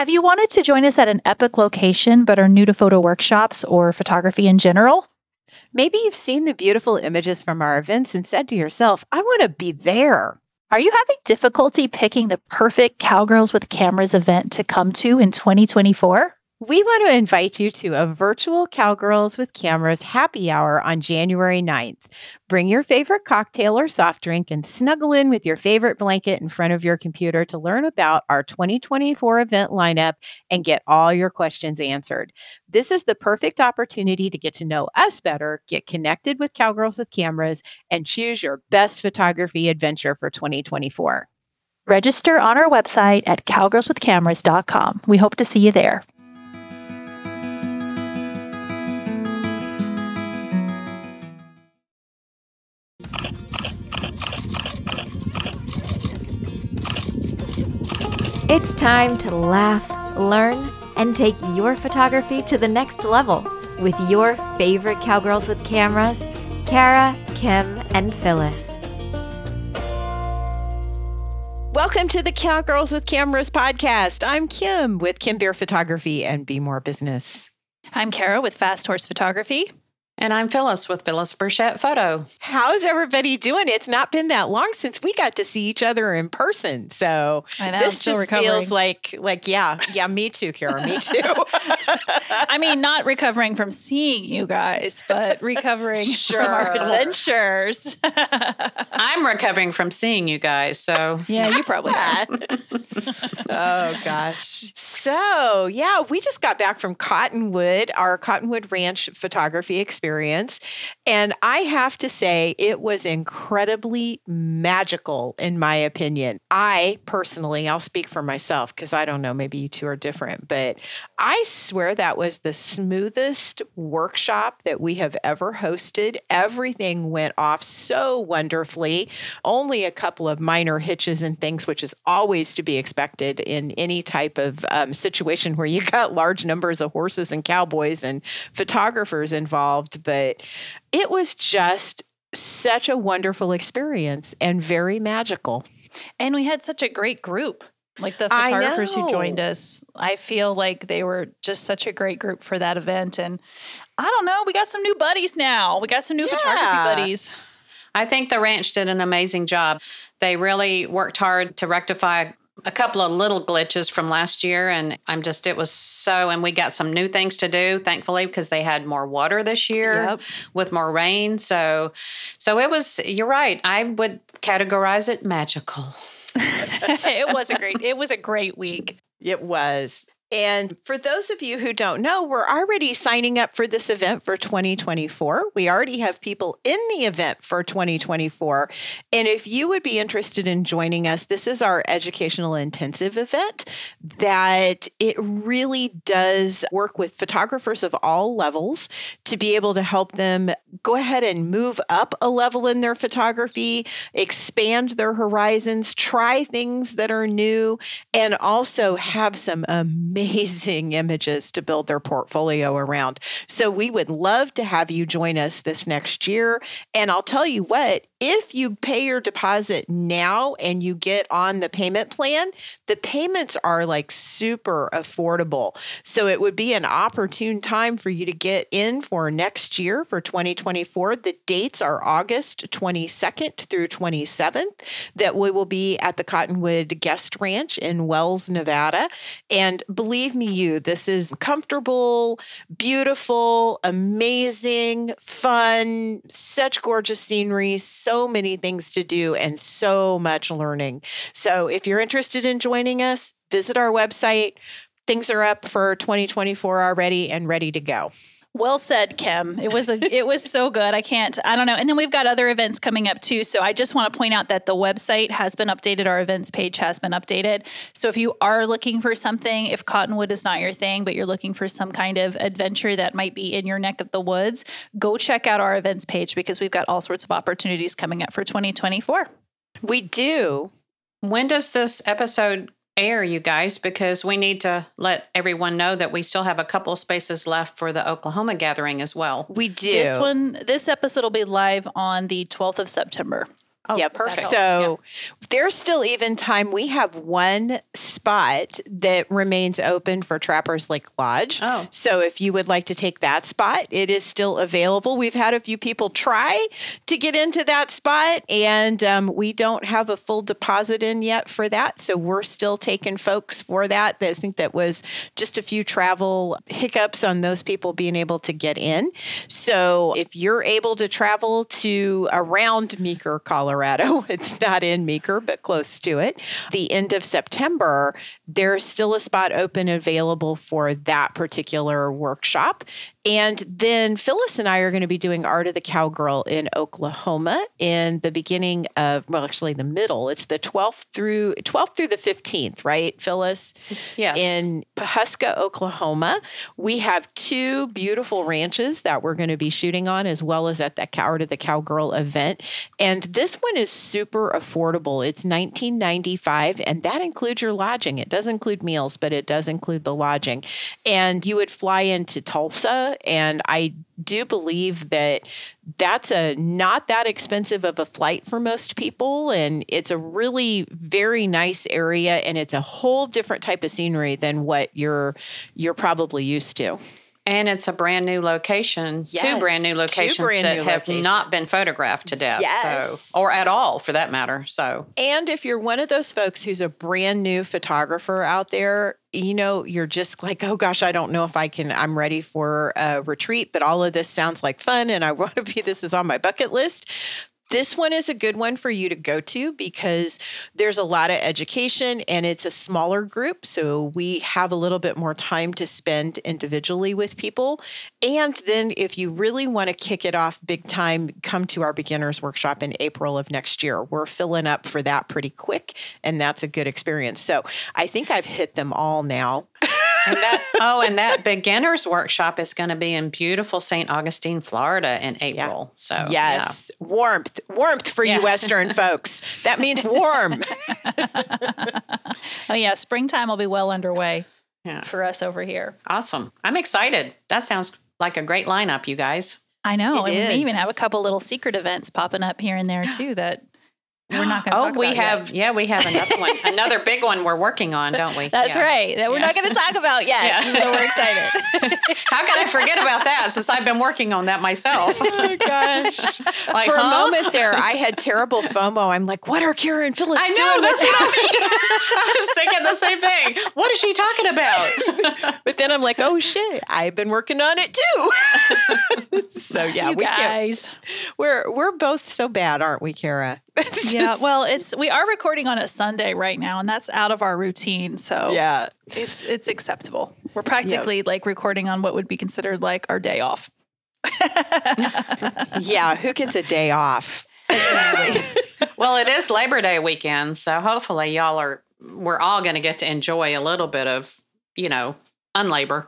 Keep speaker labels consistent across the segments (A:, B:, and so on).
A: Have you wanted to join us at an epic location but are new to photo workshops or photography in general?
B: Maybe you've seen the beautiful images from our events and said to yourself, I want to be there.
A: Are you having difficulty picking the perfect Cowgirls with Cameras event to come to in 2024?
B: We want to invite you to a virtual Cowgirls with Cameras happy hour on January 9th. Bring your favorite cocktail or soft drink and snuggle in with your favorite blanket in front of your computer to learn about our 2024 event lineup and get all your questions answered. This is the perfect opportunity to get to know us better, get connected with Cowgirls with Cameras, and choose your best photography adventure for 2024.
A: Register on our website at cowgirlswithcameras.com. We hope to see you there.
C: It's time to laugh, learn, and take your photography to the next level with your favorite cowgirls with cameras, Kara, Kim, and Phyllis.
B: Welcome to the Cowgirls with Cameras podcast. I'm Kim with Kim Beer Photography and Be More Business.
A: I'm Kara with Fast Horse Photography.
D: And I'm Phyllis with Phyllis Burchette Photo.
B: How's everybody doing? It's not been that long since we got to see each other in person. So
A: I know,
B: this just
A: recovering.
B: feels like like yeah, yeah, me too, Kara, me too.
E: I mean, not recovering from seeing you guys, but recovering
B: Sure.
E: from our adventures.
D: I'm recovering from seeing you guys, so
E: yeah, you probably are.
B: oh gosh. So, yeah, we just got back from Cottonwood, our Cottonwood Ranch photography experience. And I have to say, it was incredibly magical, in my opinion. I personally, I'll speak for myself because I don't know, maybe you two are different, but I swear that was the smoothest workshop that we have ever hosted. Everything went off so wonderfully. Only a couple of minor hitches and things, which is always to be expected in any type of um, situation where you got large numbers of horses and cowboys and photographers involved. But it was just such a wonderful experience and very magical.
E: And we had such a great group. Like the photographers who joined us, I feel like they were just such a great group for that event. And I don't know, we got some new buddies now. We got some new
B: Yeah.
E: photography buddies.
D: I think the ranch did an amazing job. They really worked hard to rectify a couple of little glitches from last year and I'm just it was so and we got some new things to do thankfully because they had more water this year
E: Yep.
D: with more rain so so it was you're right I would categorize it magical.
E: it was a great it was a great week.
B: It was. And for those of you who don't know, we're already signing up for this event for 2024. We already have people in the event for 2024. And if you would be interested in joining us, this is our educational intensive event that it really does work with photographers of all levels to be able to help them go ahead and move up a level in their photography, expand their horizons, try things that are new, and also have some amazing images to build their portfolio around. So we would love to have you join us this next year. And I'll tell you what, if you pay your deposit now and you get on the payment plan, the payments are like super affordable. So it would be an opportune time for you to get in for next year for 2024. The dates are August 22nd through 27th that we will be at the Cottonwood Guest Ranch in Wells, Nevada. And believe me, you, this is comfortable, beautiful, amazing, fun, such gorgeous scenery, so many things to do, and so much learning. So if you're interested in joining us, visit our website. Things are up for 2024 already and ready to go.
E: Well said, Kim. It was a it was so good. I can't I don't know. And then we've got other events coming up too. So I just want to point out that the website has been updated. Our events page has been updated. So if you are looking for something, if Cottonwood is not your thing, but you're looking for some kind of adventure that might be in your neck of the woods, go check out our events page because we've got all sorts of opportunities coming up for 2024.
B: We do.
D: When does this episode air, you guys? Because we need to let everyone know that we still have a couple of spaces left for the Oklahoma gathering as well.
B: We do.
E: This one this episode will be live on the 12th of September.
D: Oh,
B: yep.
D: perfect.
B: So there's still even time. We have one spot that remains open for Trappers Lake Lodge.
D: Oh.
B: So if you would like to take that spot, it is still available. We've had a few people try to get into that spot, and um, we don't have a full deposit in yet for that. So we're still taking folks for that. I think that was just a few travel hiccups on those people being able to get in. So if you're able to travel to around Meeker, Colorado, it's not in Meeker, but close to it, the end of September, there's still a spot open available for that particular workshop. And then Phyllis and I are going to be doing Art of the Cowgirl in Oklahoma in the beginning of, well, actually the middle. It's the 12th through 12th through the 15th, right, Phyllis?
D: Yes.
B: In Pawhuska, Oklahoma. We have two beautiful ranches that we're going to be shooting on, as well as at that Art of the Cowgirl event. And this one is super affordable. It's 1995, and that includes your lodging. It does include meals, but it does include the lodging. And you would fly into Tulsa, and I do believe that that's a not that expensive of a flight for most people and it's a really very nice area and it's a whole different type of scenery than what you're you're probably used to.
D: And it's a brand new location,
B: Yes,
D: two brand new locations
B: brand
D: that
B: new
D: have
B: locations.
D: not been photographed to death.
B: Yes.
D: So, or at all for that matter. So,
B: And if you're one of those folks who's a brand new photographer out there, you know, you're just like, oh gosh, I don't know if I can, I'm ready for a retreat, but all of this sounds like fun and I want to be, this is on my bucket list. This one is a good one for you to go to because there's a lot of education and it's a smaller group. So we have a little bit more time to spend individually with people. And then if you really want to kick it off big time, come to our beginners workshop in April of next year. We're filling up for that pretty quick and that's a good experience. So I think I've hit them all now.
D: and that, oh, and that beginners workshop is going to be in beautiful St. Augustine, Florida in April. So, yeah.
B: Yes, warmth, warmth for
D: Yeah.
B: you Western folks. That means warm.
E: Oh yeah, springtime will be well underway
D: Yeah.
E: for us over here.
D: Awesome. I'm excited. That sounds like a great lineup, you guys.
E: I know,
B: It
E: and we may even have a couple little secret events popping up here and there too that we're not going to
D: Oh,
E: talk
D: we
E: about yet.
D: have, yeah, we have another one, another big one we're working on, don't we?
E: That's
D: Yeah.
E: right. That we're
D: Yeah.
E: not going to talk about yet.
D: Yeah.
E: even we're excited.
D: How can I forget about that since I've been working on that myself?
B: oh gosh.
D: Like,
B: For a moment there, I had terrible FOMO. I'm like, what are Kara and Phyllis
D: I know,
B: with
D: that's what I mean. I was thinking the same thing. What is she talking about?
B: But then I'm like, oh shit, I've been working on it too. so yeah,
E: you
B: we can't.
E: guys.
B: We're we're both so bad, aren't we, Kara? It's
E: Yeah, well, it's we are recording on a Sunday right now, and that's out of our routine. So
B: yeah.
E: it's it's acceptable. We're practically like recording on what would be considered like our day off.
B: Yeah. Who gets a day off?
D: Well, it is Labor Day weekend, so hopefully y'all are we're all going to get to enjoy a little bit of, you know, unlabor.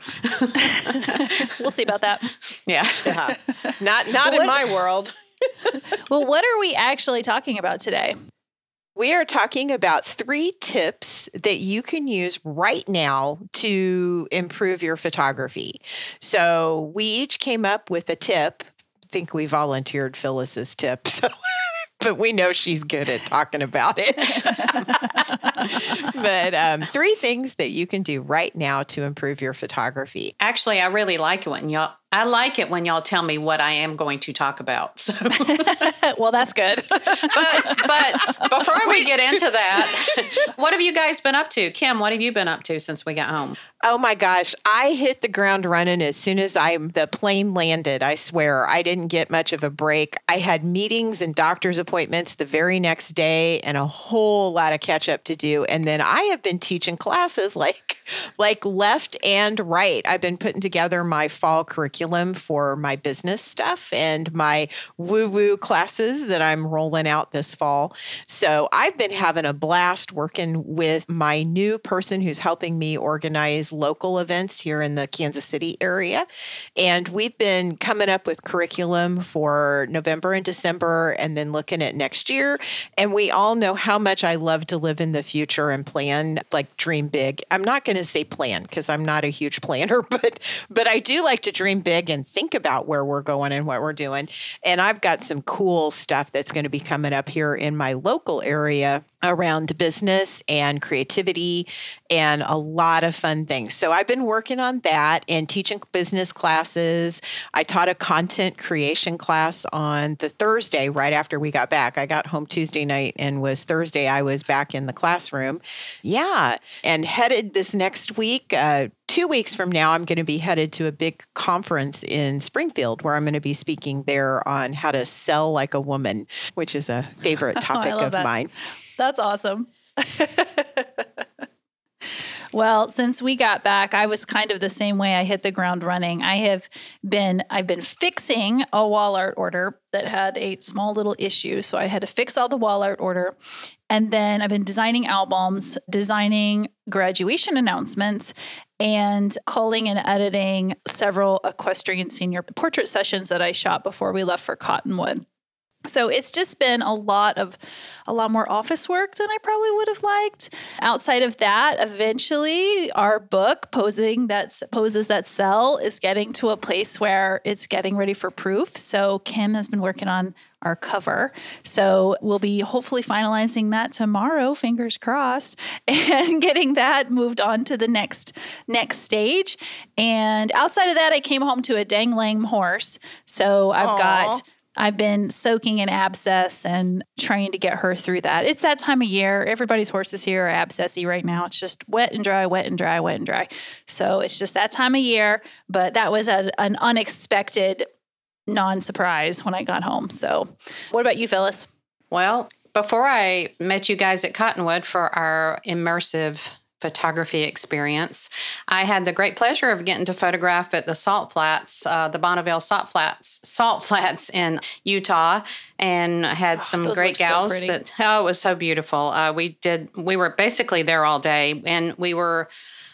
E: We'll see about that.
D: Yeah.
B: Yeah. Not not in
E: What-
B: my world.
E: Well, what are we actually talking about today?
B: We are talking about three tips that you can use right now to improve your photography. So we each came up with a tip. I think we volunteered Phyllis's tip. So but we know she's good at talking about it. but um, three things that you can do right now to improve your photography.
D: Actually, I really like it when y'all I like it when y'all tell me what I am going to talk about. So
E: well, that's good.
D: but but before we get into that, what have you guys been up to? Kim, what have you been up to since we got home?
B: Oh my gosh, I hit the ground running as soon as I the plane landed. I swear, I didn't get much of a break. I had meetings and doctor's appointments the very next day and a whole lot of catch up to do. And then I have been teaching classes like like left and right. I've been putting together my fall curriculum for my business stuff and my woo-woo classes that I'm rolling out this fall. So, I've been having a blast working with my new person who's helping me organize local events here in the Kansas City area. And we've been coming up with curriculum for November and December and then looking at next year. And we all know how much I love to live in the future and plan, like dream big. I'm not going to say plan because I'm not a huge planner, but but I do like to dream big big and think about where we're going and what we're doing. And I've got some cool stuff that's going to be coming up here in my local area around business and creativity and a lot of fun things. So I've been working on that and teaching business classes. I taught a content creation class on the Thursday right after we got back. I got home Tuesday night and was Thursday I was back in the classroom. Yeah, and headed this next week uh, two weeks from now, I'm going to be headed to a big conference in Springfield where I'm going to be speaking there on how to sell like a woman, which is a favorite oh, topic of
E: that.
B: mine.
E: That's awesome. well, since we got back, I was kind of the same way. I hit the ground running. I have been I've been fixing a wall art order that had a small little issue, so I had to fix all the wall art order. And then I've been designing albums, designing graduation announcements, and culling and editing several equestrian senior portrait sessions that I shot before we left for Cottonwood. So it's just been a lot of a lot more office work than I probably would have liked. Outside of that, eventually our book posing that poses that sell is getting to a place where it's getting ready for proof. So Kim has been working on our cover. So we'll be hopefully finalizing that tomorrow, fingers crossed, and getting that moved on to the next next stage. And outside of that, I came home to a dang lame horse. So I've
B: Aww.
E: got I've been soaking in abscess and trying to get her through that. It's that time of year. Everybody's horses here are abscessy right now. It's just wet and dry, wet and dry, wet and dry. So it's just that time of year. But that was a, an unexpected non surprise when I got home. So, what about you, Phyllis?
D: Well, before I met you guys at Cottonwood for our immersive photography experience, I had the great pleasure of getting to photograph at the Salt Flats, uh, the Bonneville Salt Flats, Salt Flats in Utah, and had some
E: those
D: great
E: look so
D: gals that oh, it was so beautiful. Uh, we did we were basically there all day, and we were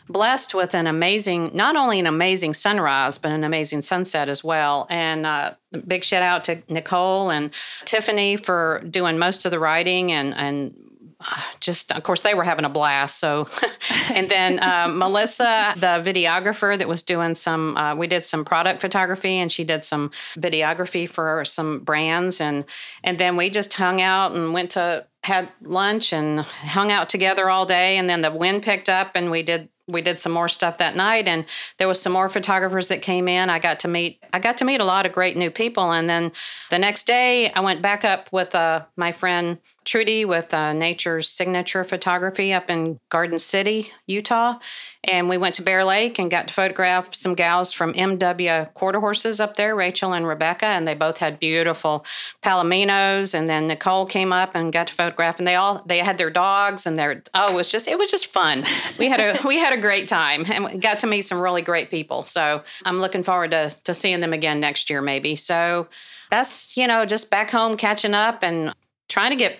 D: blessed with an amazing, not only an amazing sunrise, but an amazing sunset as well. And uh, big shout out to Nicole and Tiffany for doing most of the writing and and uh, just of course they were having a blast. So and then uh, melissa the videographer that was doing some uh, we did some product photography and she did some videography for some brands. And and then we just hung out and went to had lunch and hung out together all day. And then the wind picked up and we did we did some more stuff that night and there was some more photographers that came in. I got to meet i got to meet a lot of great new people and then the next day i went back up with uh, my friend trudy with uh, nature's signature photography up in garden city utah. And we went to bear lake and got to photograph some gals from mw quarter horses up there rachel and rebecca and they both had beautiful palominos and then nicole came up and got to photograph and they all they had their dogs and their oh it was just it was just fun. We had a we had a great time and got to meet some really great people. So i'm looking forward to to seeing them again next year maybe. So that's you know just back home catching up and trying to get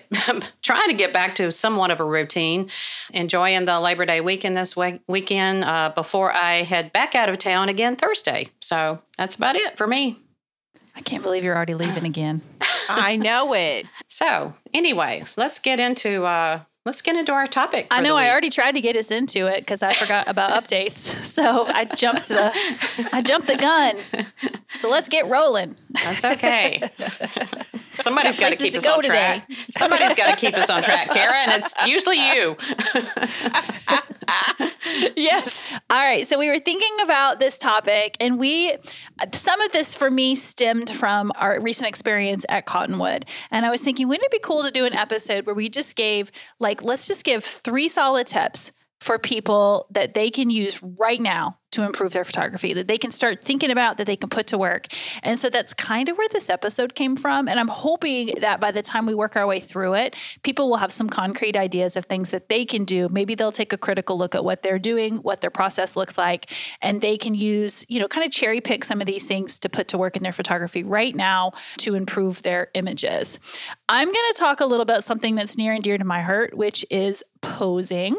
D: trying to get back to somewhat of a routine enjoying the labor day weekend this week, weekend uh, before i head back out of town again thursday so that's about it for me
E: I can't believe you're already leaving again.
B: I know it.
D: so anyway let's get into uh let's get into our topic
E: I know I already tried to get us into it because I forgot about updates. So I jumped the I jumped the gun. So let's get rolling.
D: That's okay. Somebody's
E: Got
D: to keep us
E: go
D: on track. Somebody's got to keep us on track, Kara, and it's usually you.
B: Yes.
E: All right. So we were thinking about this topic, and we, some of this for me stemmed from our recent experience at Cottonwood. And I was thinking, wouldn't it be cool to do an episode where we just gave, like, let's just give three solid tips for people that they can use right now to improve their photography that they can start thinking about that they can put to work. And so that's kind of where this episode came from and I'm hoping that by the time we work our way through it, people will have some concrete ideas of things that they can do. Maybe they'll take a critical look at what they're doing, what their process looks like, and they can use, you know, kind of cherry pick some of these things to put to work in their photography right now to improve their images. I'm going to talk a little about something that's near and dear to my heart, which is posing.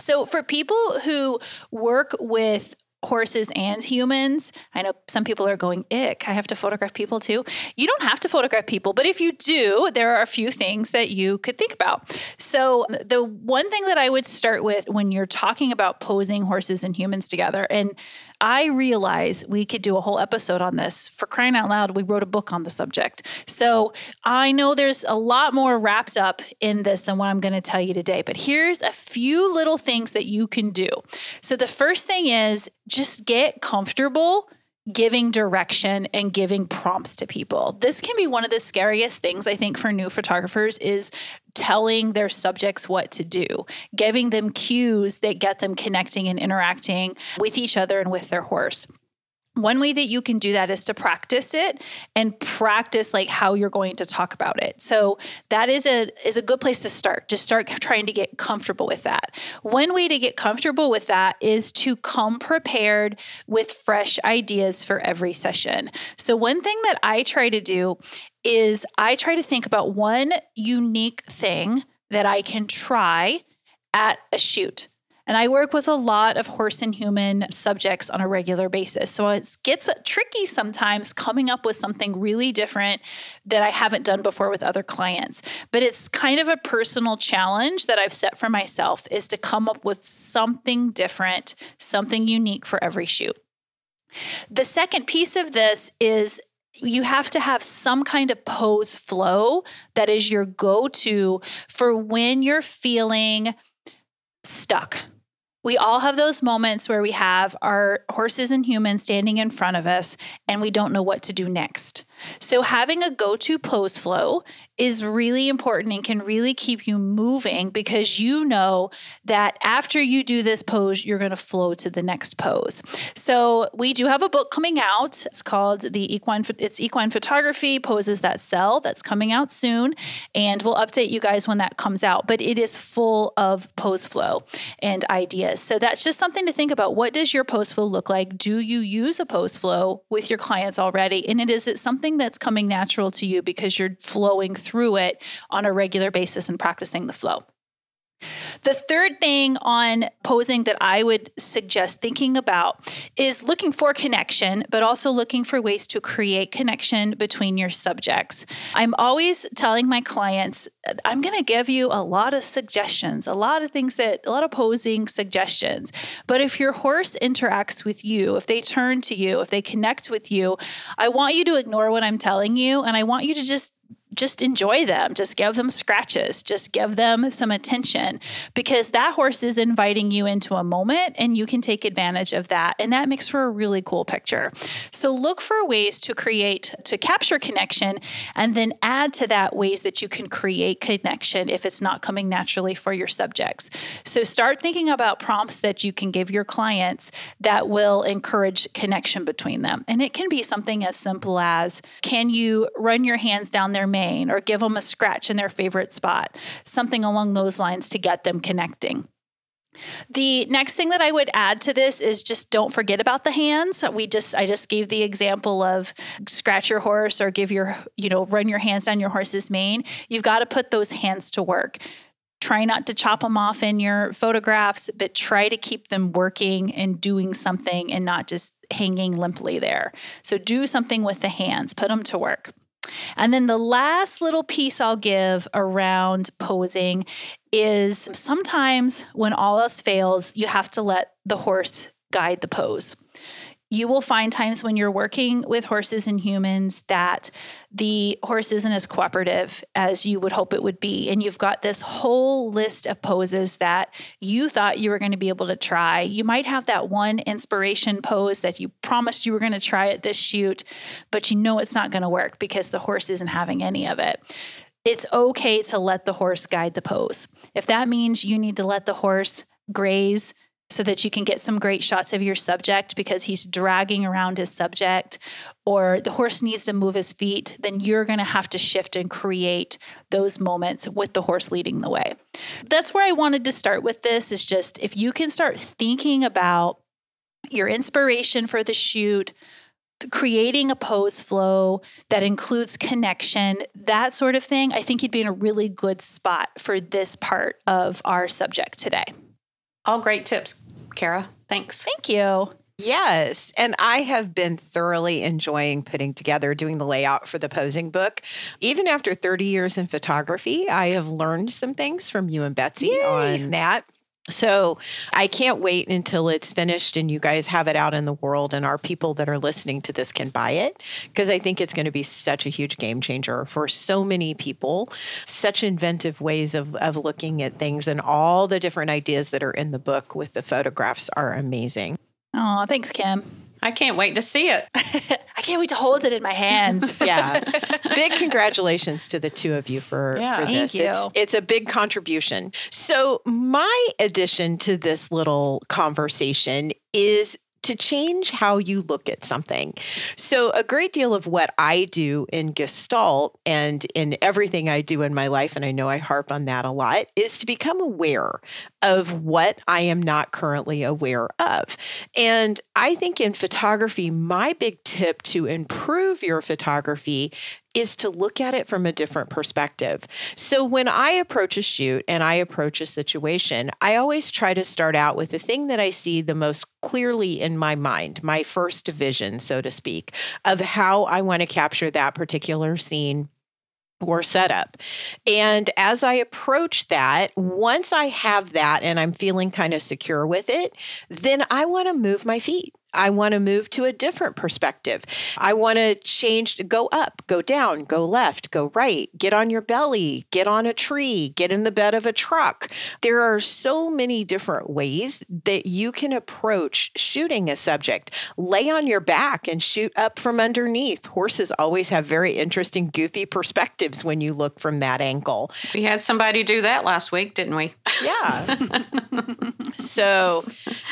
E: So, for people who work with horses and humans, I know some people are going, ick, I have to photograph people too. You don't have to photograph people, but if you do, there are a few things that you could think about. So, um, the one thing that I would start with when you're talking about posing horses and humans together, and I realize we could do a whole episode on this. For crying out loud, we wrote a book on the subject. So I know there's a lot more wrapped up in this than what I'm going to tell you today, but here's a few little things that you can do. So the first thing is just get comfortable giving direction and giving prompts to people. This can be one of the scariest things I think for new photographers is telling their subjects what to do, giving them cues that get them connecting and interacting with each other and with their horse. One way that you can do that is to practice it and practice like how you're going to talk about it. So that is a is a good place to start. Just start trying to get comfortable with that. One way to get comfortable with that is to come prepared with fresh ideas for every session. So one thing that I try to do is I try to think about one unique thing that I can try at a shoot. And I work with a lot of horse and human subjects on a regular basis. So it gets tricky sometimes coming up with something really different that I haven't done before with other clients. But it's kind of a personal challenge that I've set for myself is to come up with something different, something unique for every shoot. The second piece of this is you have to have some kind of pose flow that is your go to for when you're feeling stuck we all have those moments where we have our horses and humans standing in front of us and we don't know what to do next. So, having a go to pose flow is really important and can really keep you moving because you know that after you do this pose, you're going to flow to the next pose. So, we do have a book coming out. It's called the Equine, it's Equine Photography Poses That Sell. That's coming out soon. And we'll update you guys when that comes out. But it is full of pose flow and ideas. So, that's just something to think about. What does your pose flow look like? Do you use a pose flow with your clients already? And it is it something something that's coming natural to you because you're flowing through it on a regular basis and practicing the flow. The third thing on posing that I would suggest thinking about is looking for connection, but also looking for ways to create connection between your subjects. I'm always telling my clients, I'm going to give you a lot of suggestions, a lot of things that, a lot of posing suggestions. But if your horse interacts with you, if they turn to you, if they connect with you, I want you to ignore what I'm telling you and I want you to just just enjoy them. Just give them scratches. Just give them some attention because that horse is inviting you into a moment and you can take advantage of that. And that makes for a really cool picture. So look for ways to create, to capture connection, and then add to that ways that you can create connection if it's not coming naturally for your subjects. So start thinking about prompts that you can give your clients that will encourage connection between them. And it can be something as simple as can you run your hands down their or give them a scratch in their favorite spot, something along those lines to get them connecting. The next thing that I would add to this is just don't forget about the hands. We just I just gave the example of scratch your horse or give your, you know, run your hands down your horse's mane. You've got to put those hands to work. Try not to chop them off in your photographs, but try to keep them working and doing something and not just hanging limply there. So do something with the hands, put them to work. And then the last little piece I'll give around posing is sometimes when all else fails, you have to let the horse guide the pose you will find times when you're working with horses and humans that the horse isn't as cooperative as you would hope it would be. And you've got this whole list of poses that you thought you were going to be able to try. You might have that one inspiration pose that you promised you were going to try at this shoot, but you know it's not going to work because the horse isn't having any of it. It's okay to let the horse guide the pose. If that means you need to let the horse graze so that you can get some great shots of your subject because he's dragging around his subject or the horse needs to move his feet, then you're going to have to shift and create those moments with the horse leading the way. That's where I wanted to start with this is just if you can start thinking about your inspiration for the shoot, creating a pose flow that includes connection, that sort of thing, I think you'd be in a really good spot for this part of our subject today.
D: All great tips, Kara. Thanks.
E: Thank you.
B: Yes. And I have been thoroughly enjoying putting together, doing the layout for the posing book. Even after 30 years in photography, I have learned some things from you and Betsy Yay. on that. So I can't wait until it's finished and you guys have it out in the world and our people that are listening to this can buy it because I think it's going to be such a huge game changer for so many people. Such inventive ways of, of looking at things and all the different ideas that are in the book with the photographs are amazing.
E: Oh, thanks, Kim.
D: I can't wait to see it.
E: I can't wait to hold it in my hands.
B: yeah. Big congratulations to the two of you for,
D: Yeah,
B: for
E: thank
B: this.
E: you.
B: It's, it's a big contribution. So, my addition to this little conversation is to change how you look at something. So, a great deal of what I do in Gestalt and in everything I do in my life, and I know I harp on that a lot, is to become aware of what I am not currently aware of. And I think in photography, my big tip to improve your photography is to look at it from a different perspective. So when I approach a shoot and I approach a situation, I always try to start out with the thing that I see the most clearly in my mind, my first vision, so to speak, of how I want to capture that particular scene or setup. And as I approach that, once I have that and I'm feeling kind of secure with it, then I want to move my feet. I want to move to a different perspective. I want to change, go up, go down, go left, go right, get on your belly, get on a tree, get in the bed of a truck. There are so many different ways that you can approach shooting a subject. Lay on your back and shoot up from underneath. Horses always have very interesting, goofy perspectives when you look from that angle.
D: We had somebody do that last week, didn't we?
B: Yeah. so,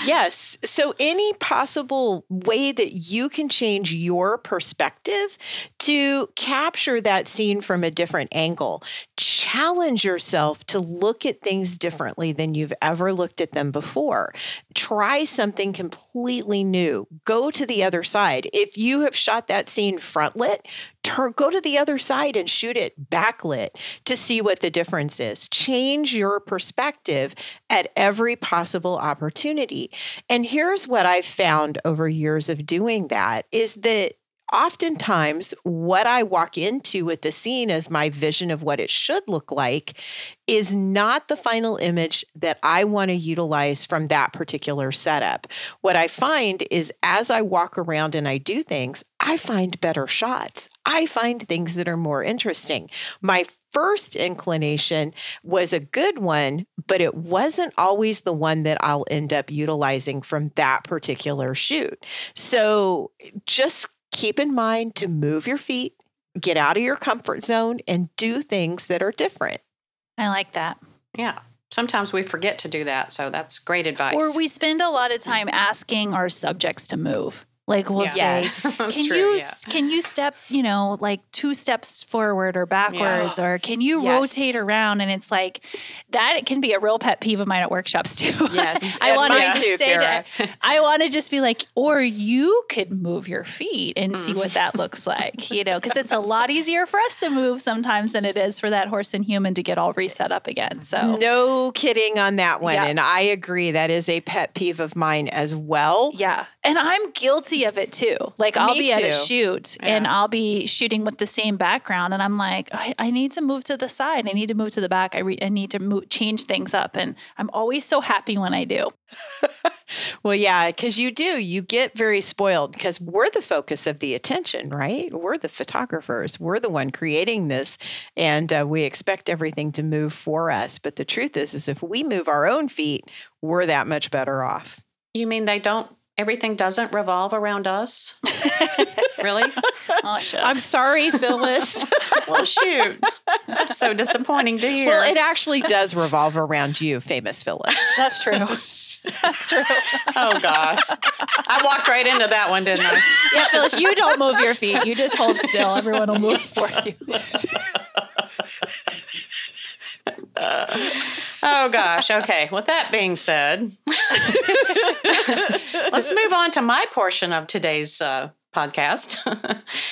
B: yes. So, any possible way that you can change your perspective to capture that scene from a different angle, challenge yourself to look at things differently than you've ever looked at them before. Try something completely new. Go to the other side. If you have shot that scene frontlit, turn go to the other side and shoot it backlit to see what the difference is. Change your perspective at every possible opportunity. And here's what I've found over years of doing that is that oftentimes what I walk into with the scene as my vision of what it should look like is not the final image that I want to utilize from that particular setup. What I find is as I walk around and I do things, I find better shots. I find things that are more interesting. My first inclination was a good one, but it wasn't always the one that I'll end up utilizing from that particular shoot. So just keep in mind to move your feet, get out of your comfort zone, and do things that are different.
E: I like that.
D: Yeah. Sometimes we forget to do that. So that's great advice.
E: Or we spend a lot of time asking our subjects to move. Like we'll
D: Yeah.
E: say, can
D: true,
E: you
D: yeah.
E: can you step, you know, like two steps forward or backwards, or can you
B: Yes.
E: rotate around? And it's like that can be a real pet peeve of mine at workshops too.
B: Yes.
E: I want to just
B: too,
E: say to, I want to just be like, or you could move your feet and see what that mm. looks like, you know, because it's a lot easier for us to move sometimes than it is for that horse and human to get all reset up again. So
B: No kidding on that one.
E: Yeah.
B: And I agree. That is a pet peeve of mine as well.
E: Yeah. And I'm guilty of it too. Like I'll
B: Me
E: be at a
B: too.
E: shoot and I'll be shooting with the same background and I'm like, I, I need to move to the side. I need to move to the back. I, re- I need to move, change things up. And I'm always so happy when I do.
B: Well, yeah, because you do. You get very spoiled because we're the focus of the attention, right? We're the photographers. We're the one creating this, and uh, we expect everything to move for us. But the truth is, is if we move our own feet, we're that much better off.
D: you mean they don't, everything doesn't revolve around us? really?
E: Oh, shucks.
B: I'm sorry, Phyllis.
D: Well, shoot. That's so disappointing to hear.
B: well, it actually does revolve around you, famous Phyllis.
E: That's true. That's true.
D: oh, gosh. I walked right into that one, didn't I?
E: yeah, Phyllis, you don't move your feet. You just hold still. Everyone will move for you.
D: Oh gosh. Okay. With that being said, let's move on to my portion of today's uh, podcast.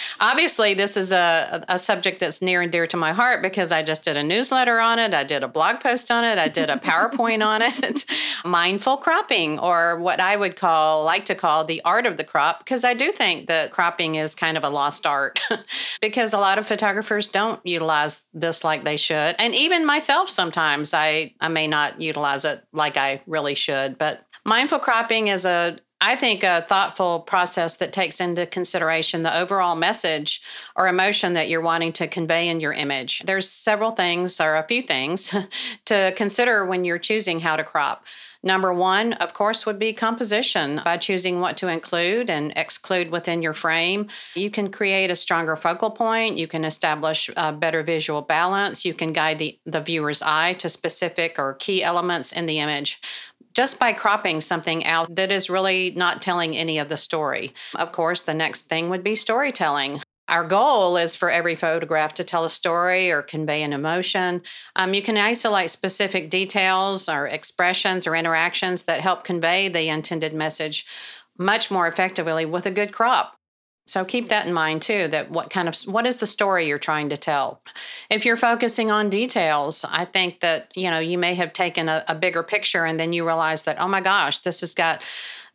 D: obviously, this is a, a subject that's near and dear to my heart because I just did a newsletter on it. I did a blog post on it. I did a PowerPoint on it. Mindful cropping, or what I would call, like to call, the art of the crop, because I do think that cropping is kind of a lost art because a lot of photographers don't utilize this like they should. And even myself, sometimes I, I may not utilize it like I really should. But mindful cropping is a I think a thoughtful process that takes into consideration the overall message or emotion that you're wanting to convey in your image. There's several things or a few things to consider when you're choosing how to crop. Number one, of course, would be composition. By choosing what to include and exclude within your frame, you can create a stronger focal point. You can establish a better visual balance. You can guide the, the viewer's eye to specific or key elements in the image just by cropping something out that is really not telling any of the story. Of course, the next thing would be storytelling. Our goal is for every photograph to tell a story or convey an emotion. Um, you can isolate specific details or expressions or interactions that help convey the intended message much more effectively with a good crop. So keep that in mind too that what kind of what is the story you're trying to tell. If you're focusing on details, I think that you know you may have taken a, a bigger picture and then you realize that oh my gosh, this has got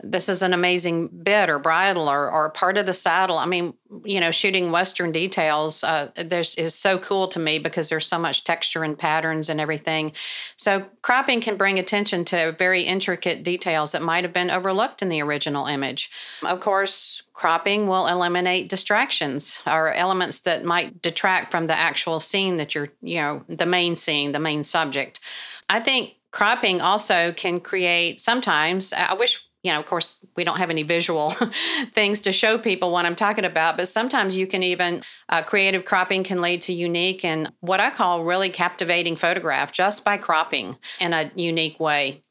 D: this is an amazing bit or bridle or, or part of the saddle. I mean, you know, shooting Western details uh, there's is so cool to me because there's so much texture and patterns and everything. So cropping can bring attention to very intricate details that might have been overlooked in the original image. Of course, cropping will eliminate distractions or elements that might detract from the actual scene that you're, you know, the main scene, the main subject. I think cropping also can create sometimes i wish you know, of course, we don't have any visual things to show people what I'm talking about, but sometimes you can even, uh, creative cropping can lead to unique and what I call really captivating photograph just by cropping in a unique way.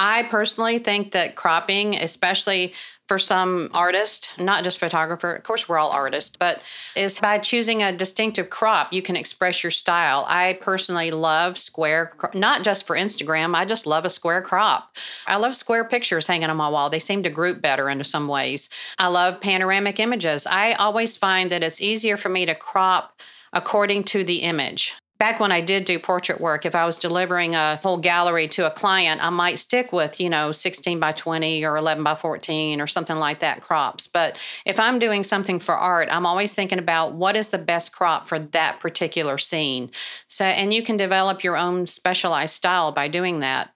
D: I personally think that cropping, especially for some artist, not just photographer, of course, we're all artists, but is by choosing a distinctive crop, you can express your style. I personally love square, not just for Instagram, I just love a square crop. I love square pictures hanging on my wall. They seem to group better in some ways. I love panoramic images. I always find that it's easier for me to crop according to the image back when I did do portrait work, if I was delivering a whole gallery to a client, I might stick with, you know, 16 by 20 or 11 by 14 or something like that crops. But if I'm doing something for art, I'm always thinking about what is the best crop for that particular scene. So, and you can develop your own specialized style by doing that.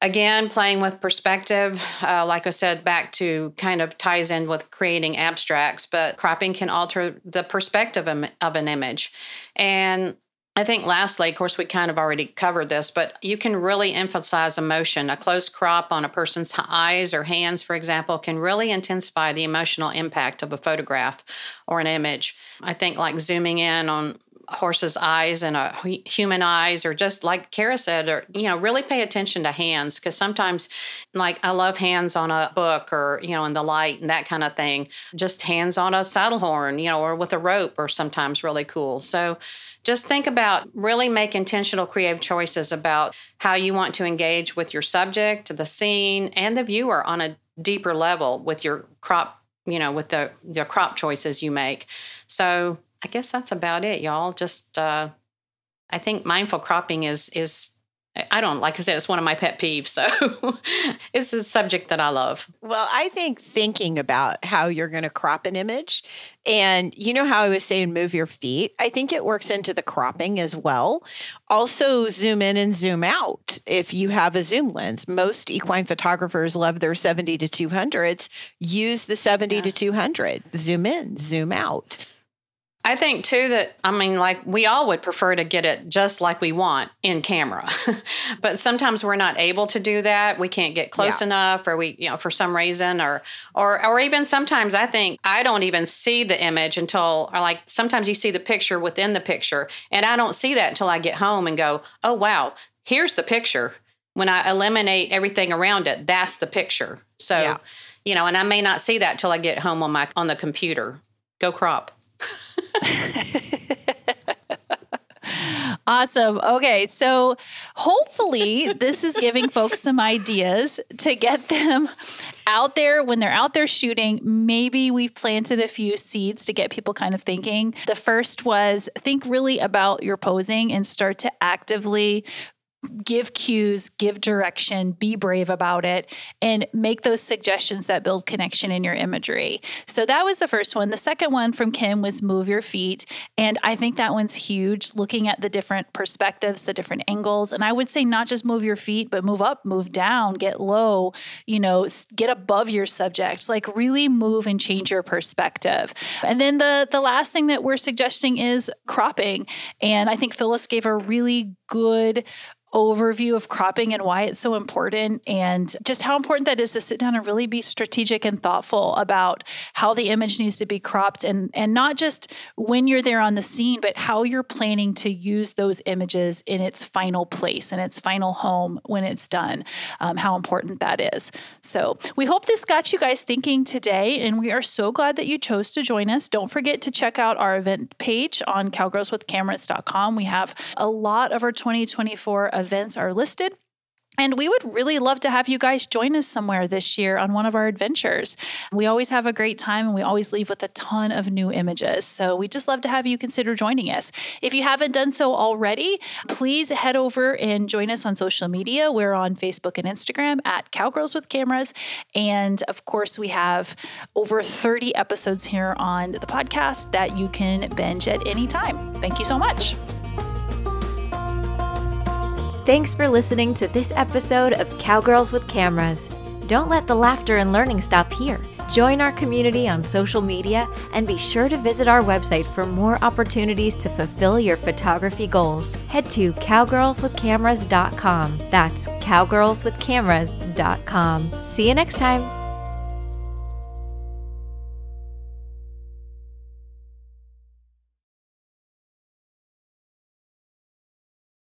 D: Again, playing with perspective, uh, like I said, back to kind of ties in with creating abstracts, but cropping can alter the perspective of an image. And I think lastly, of course, we kind of already covered this, but you can really emphasize emotion. A close crop on a person's eyes or hands, for example, can really intensify the emotional impact of a photograph or an image. I think like zooming in on horse's eyes and a human eyes or just like kara said or you know really pay attention to hands because sometimes like i love hands on a book or you know in the light and that kind of thing just hands on a saddle horn you know or with a rope or sometimes really cool so just think about really make intentional creative choices about how you want to engage with your subject, the scene, and the viewer on a deeper level with your crop, you know, with the the crop choices you make. So I guess that's about it, y'all. Just uh, I think mindful cropping is is I don't like I said it's one of my pet peeves. So it's a subject that I love.
B: Well, I think thinking about how you're going to crop an image and you know how I was saying move your feet? I think it works into the cropping as well. Also zoom in and zoom out if you have a zoom lens. Most equine photographers love their 70 to 200s. Use the 70 yeah. to 200. Zoom in, zoom out.
D: I think too that I mean like we all would prefer to get it just like we want in camera. but sometimes we're not able to do that. We can't get close yeah. enough or we you know for some reason or or or even sometimes I think I don't even see the image until or like sometimes you see the picture within the picture and I don't see that until I get home and go, "Oh wow, here's the picture." When I eliminate everything around it, that's the picture. So, yeah. you know, and I may not see that till I get home on my on the computer. Go crop.
E: Awesome. Okay. So hopefully, this is giving folks some ideas to get them out there when they're out there shooting. Maybe we've planted a few seeds to get people kind of thinking. The first was think really about your posing and start to actively give cues, give direction, be brave about it, and make those suggestions that build connection in your imagery. So that was the first one. The second one from Kim was move your feet. And I think that one's huge, looking at the different perspectives, the different angles. And I would say not just move your feet, but move up, move down, get low, you know, get above your subject, like really move and change your perspective. And then the, the last thing that we're suggesting is cropping. And I think Phyllis gave a really good overview of cropping and why it's so important and just how important that is to sit down and really be strategic and thoughtful about how the image needs to be cropped and and not just when you're there on the scene but how you're planning to use those images in its final place and its final home when it's done um, how important that is. So we hope this got you guys thinking today and we are so glad that you chose to join us. Don't forget to check out our event page on cowgirlswithcameras.com we have a lot of our 2024 events events are listed. And we would really love to have you guys join us somewhere this year on one of our adventures. We always have a great time and we always leave with a ton of new images. So we just love to have you consider joining us. If you haven't done so already, please head over and join us on social media. We're on Facebook and Instagram at Cowgirls with Cameras. And of course, we have over 30 episodes here on the podcast that you can binge at any time. Thank you so much.
C: Thanks for listening to this episode of Cowgirls with Cameras. Don't let the laughter and learning stop here. Join our community on social media and be sure to visit our website for more opportunities to fulfill your photography goals. Head to cowgirlswithcameras.com. That's cowgirlswithcameras.com. See you next time.